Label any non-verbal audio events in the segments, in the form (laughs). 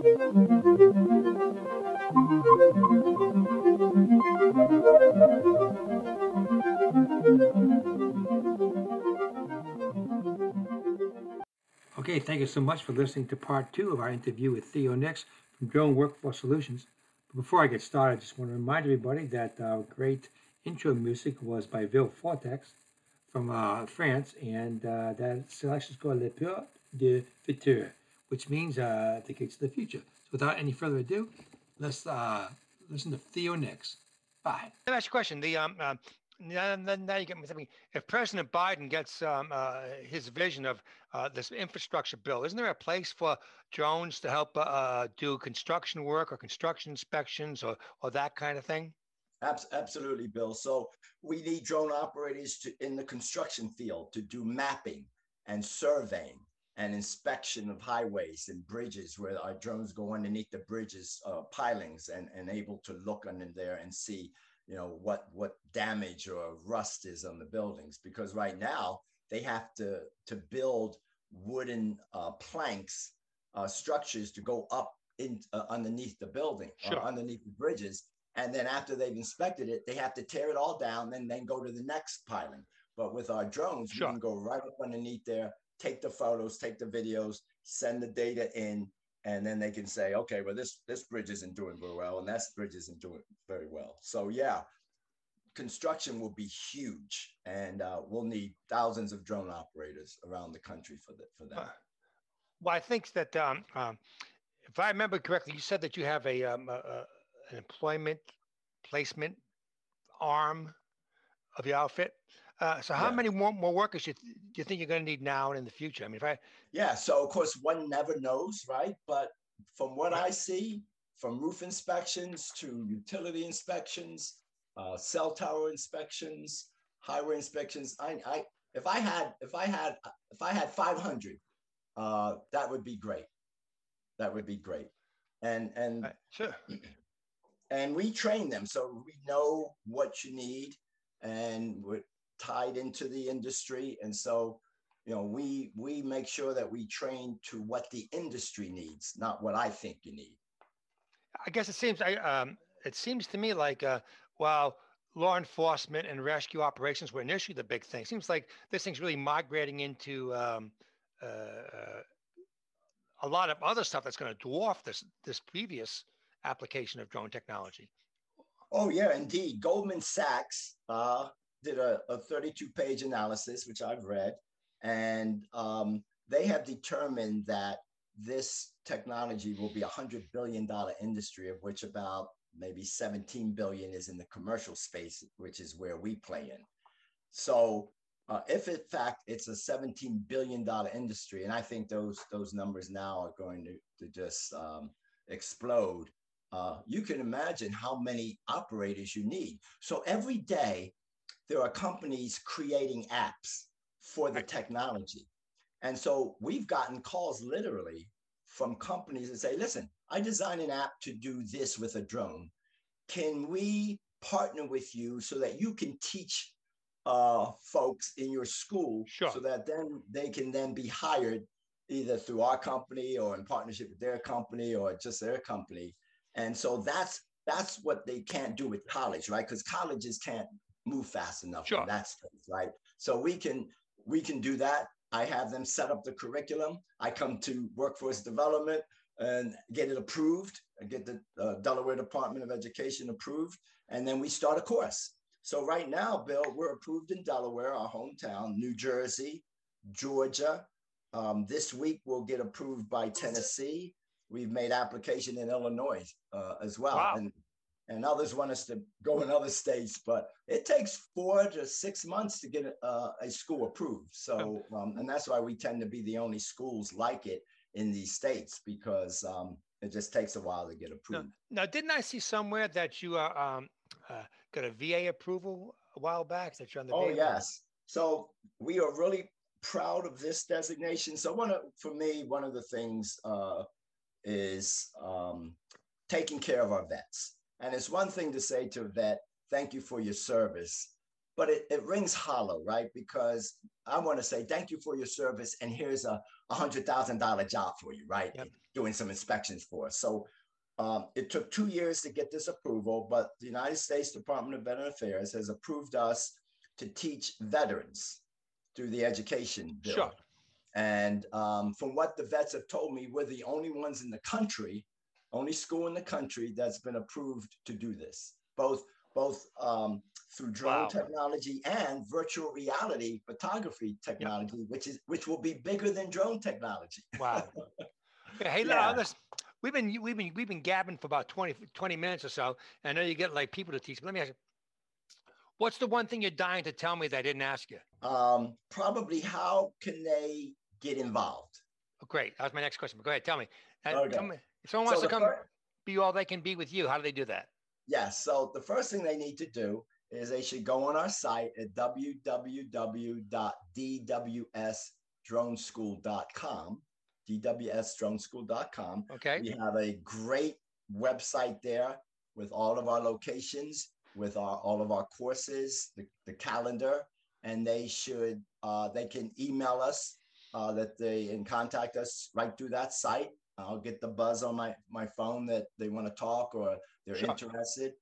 Okay, thank you so much for listening to part two of our interview with Theo Nix from Drone Workforce Solutions. Before I get started, I just want to remind everybody that our great intro music was by Bill Vortex from uh, France, and uh, that selection is called Le Peur de Futur, which means uh, the gates of the future. So without any further ado, let's uh, listen to Theo Nix. Bye. Let me ask you a question. The um, um now, now you get me thinking. If President Biden gets um, uh, his vision of uh, this infrastructure bill, isn't there a place for drones to help uh, uh do construction work or construction inspections or or that kind of thing? Absolutely, Bill. So we need drone operators to, in the construction field to do mapping and surveying and inspection of highways and bridges where our drones go underneath the bridges uh, pilings and, and able to look under there and see you know what what damage or rust is on the buildings because right now they have to to build wooden uh, planks uh, structures to go up in uh, underneath the building uh, sure. underneath the bridges and then after they've inspected it they have to tear it all down and then go to the next piling but with our drones sure. we can go right up underneath there take the photos take the videos send the data in and then they can say, okay, well, this this bridge isn't doing very well, and that bridge isn't doing very well. So yeah, construction will be huge, and uh, we'll need thousands of drone operators around the country for that. For that. Well, I think that um, um, if I remember correctly, you said that you have a, um, a, an employment placement arm of your outfit. Uh, so how yeah. many more, more workers do you, do you think you're going to need now and in the future? I mean, if I yeah, so of course one never knows, right? But from what I see, from roof inspections to utility inspections, uh, cell tower inspections, highway inspections, I, I if I had if I had if I had 500, uh, that would be great. That would be great. And and right. sure. (clears throat) And we train them, so we know what you need and we're tied into the industry. And so, you know, we we make sure that we train to what the industry needs, not what I think you need. I guess it seems I um, it seems to me like uh, while law enforcement and rescue operations were initially the big thing, seems like this thing's really migrating into um, uh, uh a lot of other stuff that's going to dwarf this this previous application of drone technology. Oh yeah, indeed. Goldman Sachs uh, did a, a 32 page analysis, which I've read, and um, they have determined that this technology will be a hundred billion dollar industry, of which about maybe 17 billion is in the commercial space, which is where we play in. So uh, if in fact it's a 17 billion dollar industry, and I think those those numbers now are going to, to just um, explode, uh, you can imagine how many operators you need. So every day there are companies creating apps for the technology. And so we've gotten calls literally from companies that say, listen, I designed an app to do this with a drone. Can we partner with you so that you can teach uh, folks in your school sure. so that then they can then be hired either through our company or in partnership with their company or just their company. And so that's that's what they can't do with college, right? Because colleges can't move fast enough sure. That's right? So we can we can do that. I have them set up the curriculum. I come to workforce development and get it approved. I get the uh, Delaware Department of Education approved, and then we start a course. So right now, Bill, we're approved in Delaware, our hometown, New Jersey, Georgia. Um, this week we'll get approved by Tennessee. We've made application in Illinois uh, as well, wow. and and others want us to go in other states, but it takes four to six months to get a, a school approved. So, um, and that's why we tend to be the only schools like it in these states because um, it just takes a while to get approved. Now, now didn't I see somewhere that you are um, uh, got a VA approval a while back that you're on the? Oh VA yes. So we are really proud of this designation. So one of, for me, one of the things uh, is um, taking care of our vets. And it's one thing to say to a vet, thank you for your service. but it, it rings hollow, right? Because I want to say thank you for your service, and here's a hundred thousand dollar job for you, right? Yep. Doing some inspections for us. So um, it took two years to get this approval, but the United States Department of Veteran Affairs has approved us to teach veterans through the education bill. Sure. And um, from what the vets have told me, we're the only ones in the country, only school in the country that's been approved to do this, both both um, through drone Wow. technology and virtual reality photography technology, which is which will be bigger than drone technology. Wow. (laughs) Hey, Yeah. listen, we've been we've been we've been gabbing for about 20, 20 minutes or so. And I know you get like people to teach. But let me ask you, what's the one thing you're dying to tell me that I didn't ask you? Um, probably how can they get involved? Great. That was my next question. But go ahead, tell me. And Okay. tell me- if someone So wants to come fir- be all they can be with you, how do they do that? Yes. So the first thing they need to do is they should go on our site at www.dwsdroneschool.com, dwsdroneschool.com. Okay. We have a great website there with all of our locations, with our all of our courses, the, the calendar, and they should uh, they can email us uh, that they and contact us right through that site. I'll get the buzz on my my phone that they want to talk or they're Sure. interested,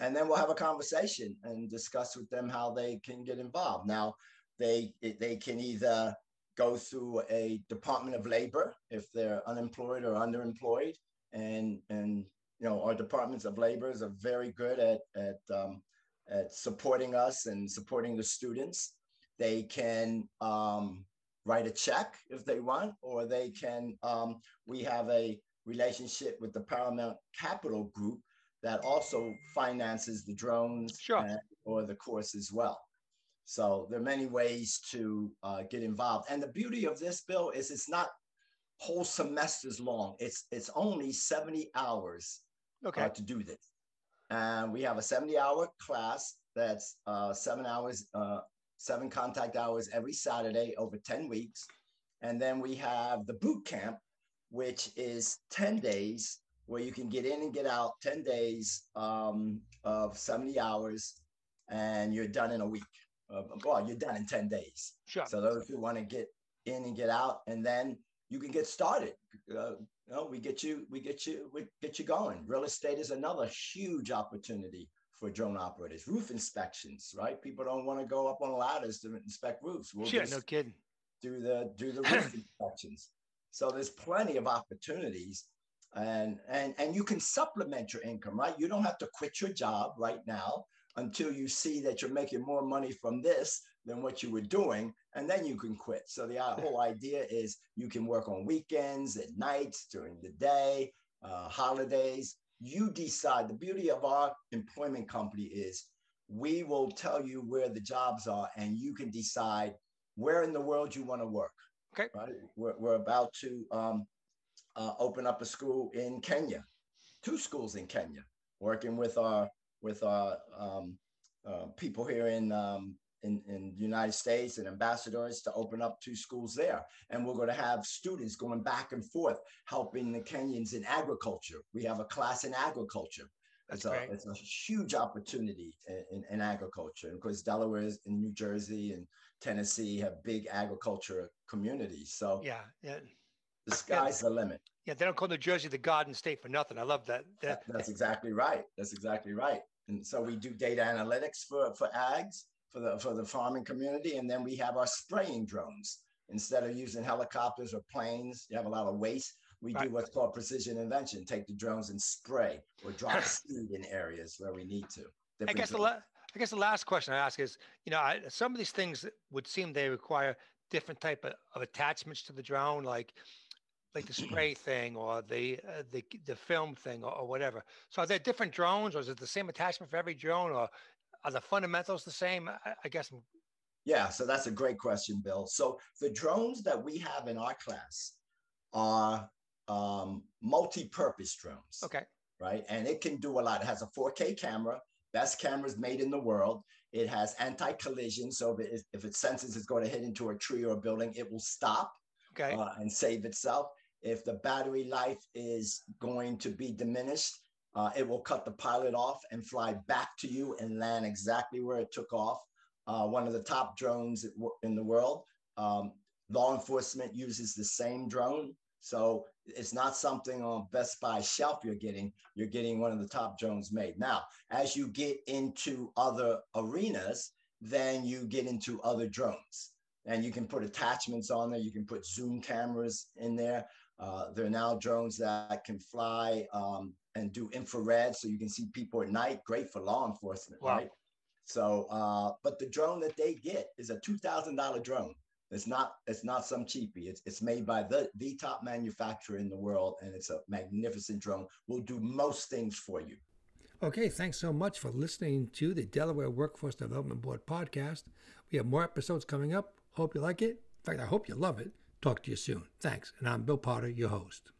and then we'll have a conversation and discuss with them how they can get involved. Now, they they can either go through a Department of Labor if they're unemployed or underemployed, and and you know our departments of labors are very good at at um, at supporting us and supporting the students. They can um, write a check if they want, or they can. Um, we have a relationship with the Paramount Capital Group that also finances the drones Sure. and- or the course as well. So there are many ways to uh, get involved. And the beauty of this bill is it's not whole semesters long. It's it's only 70 hours Okay. uh, to do this. And we have a 70 hour class that's uh, seven hours, uh, seven contact hours every Saturday over 10 weeks. And then we have the boot camp, which is 10 days where you can get in and get out 10 days um, of 70 hours and you're done in a week. Uh, well, you're done in 10 days. Sure. So those who want to get in and get out, and then you can get started. Uh, you know, we get you, we get you, we get you going. Real estate is another huge opportunity for drone operators. Roof inspections, right? People don't want to go up on ladders to inspect roofs. We'll just no kidding. do the do the roof (laughs) inspections. So there's plenty of opportunities, and and and you can supplement your income, right? You don't have to quit your job right now until you see that you're making more money from this than what you were doing, and then you can quit. So the uh, whole idea is you can work on weekends, at nights, during the day, uh, holidays. You decide. The beauty of our employment company is we will tell you where the jobs are, and you can decide where in the world you want to work. Okay. Right. We're, we're about to um, uh, open up a school in Kenya, two schools in Kenya, working with our with our um, uh, people here in, um, in in the United States and ambassadors to open up two schools there, and we're going to have students going back and forth helping the Kenyans in agriculture. We have a class in agriculture. That's It's a, it's a huge opportunity in, in, in agriculture. And of course, Delaware is in New Jersey and Tennessee have big agriculture communities. So Yeah. Yeah. the sky's the limit. Yeah. They don't call New Jersey the Garden State for nothing. I love that. that That- That's exactly right. That's exactly right. And so we do data analytics for, for ags, for the for the farming community, and then we have our spraying drones. Instead of using helicopters or planes, you have a lot of waste. We Right. do what's called precision invention. Take the drones and spray or drop (laughs) seed in areas where we need to. I Different guess the la- I guess the last question I ask is, you know, I, some of these things would seem they require different type of, of attachments to the drone, like like the (clears throat) spray thing or the uh, the the film thing or, or whatever. So are there different drones, or is it the same attachment for every drone, or are the fundamentals the same? I, I guess. Yeah, so that's a great question, Bill. So the drones that we have in our class are um, multi-purpose drones, Okay. right? And it can do a lot. It has a 4K camera, best cameras made in the world. It has anti-collision, so if it, if it senses it's going to hit into a tree or a building, it will stop Okay. uh, and save itself. If the battery life is going to be diminished, uh, it will cut the pilot off and fly back to you and land exactly where it took off. uh, one of the top drones in the world. Um, law enforcement uses the same drone. So it's not something on Best Buy shelf you're getting. You're getting one of the top drones made. Now, as you get into other arenas, then you get into other drones. And you can put attachments on there. You can put zoom cameras in there. Uh, there are now drones that can fly um, and do infrared, so you can see people at night. Great for law enforcement, wow. right? So, uh, but the drone that they get is a two thousand dollar drone. It's not it's not some cheapie. It's it's made by the the top manufacturer in the world, and it's a magnificent drone. Will do most things for you. Okay, thanks so much for listening to the Delaware Workforce Development Board podcast. We have more episodes coming up. Hope you like it. In fact, I hope you love it. Talk to you soon. Thanks. And I'm Bill Potter, your host.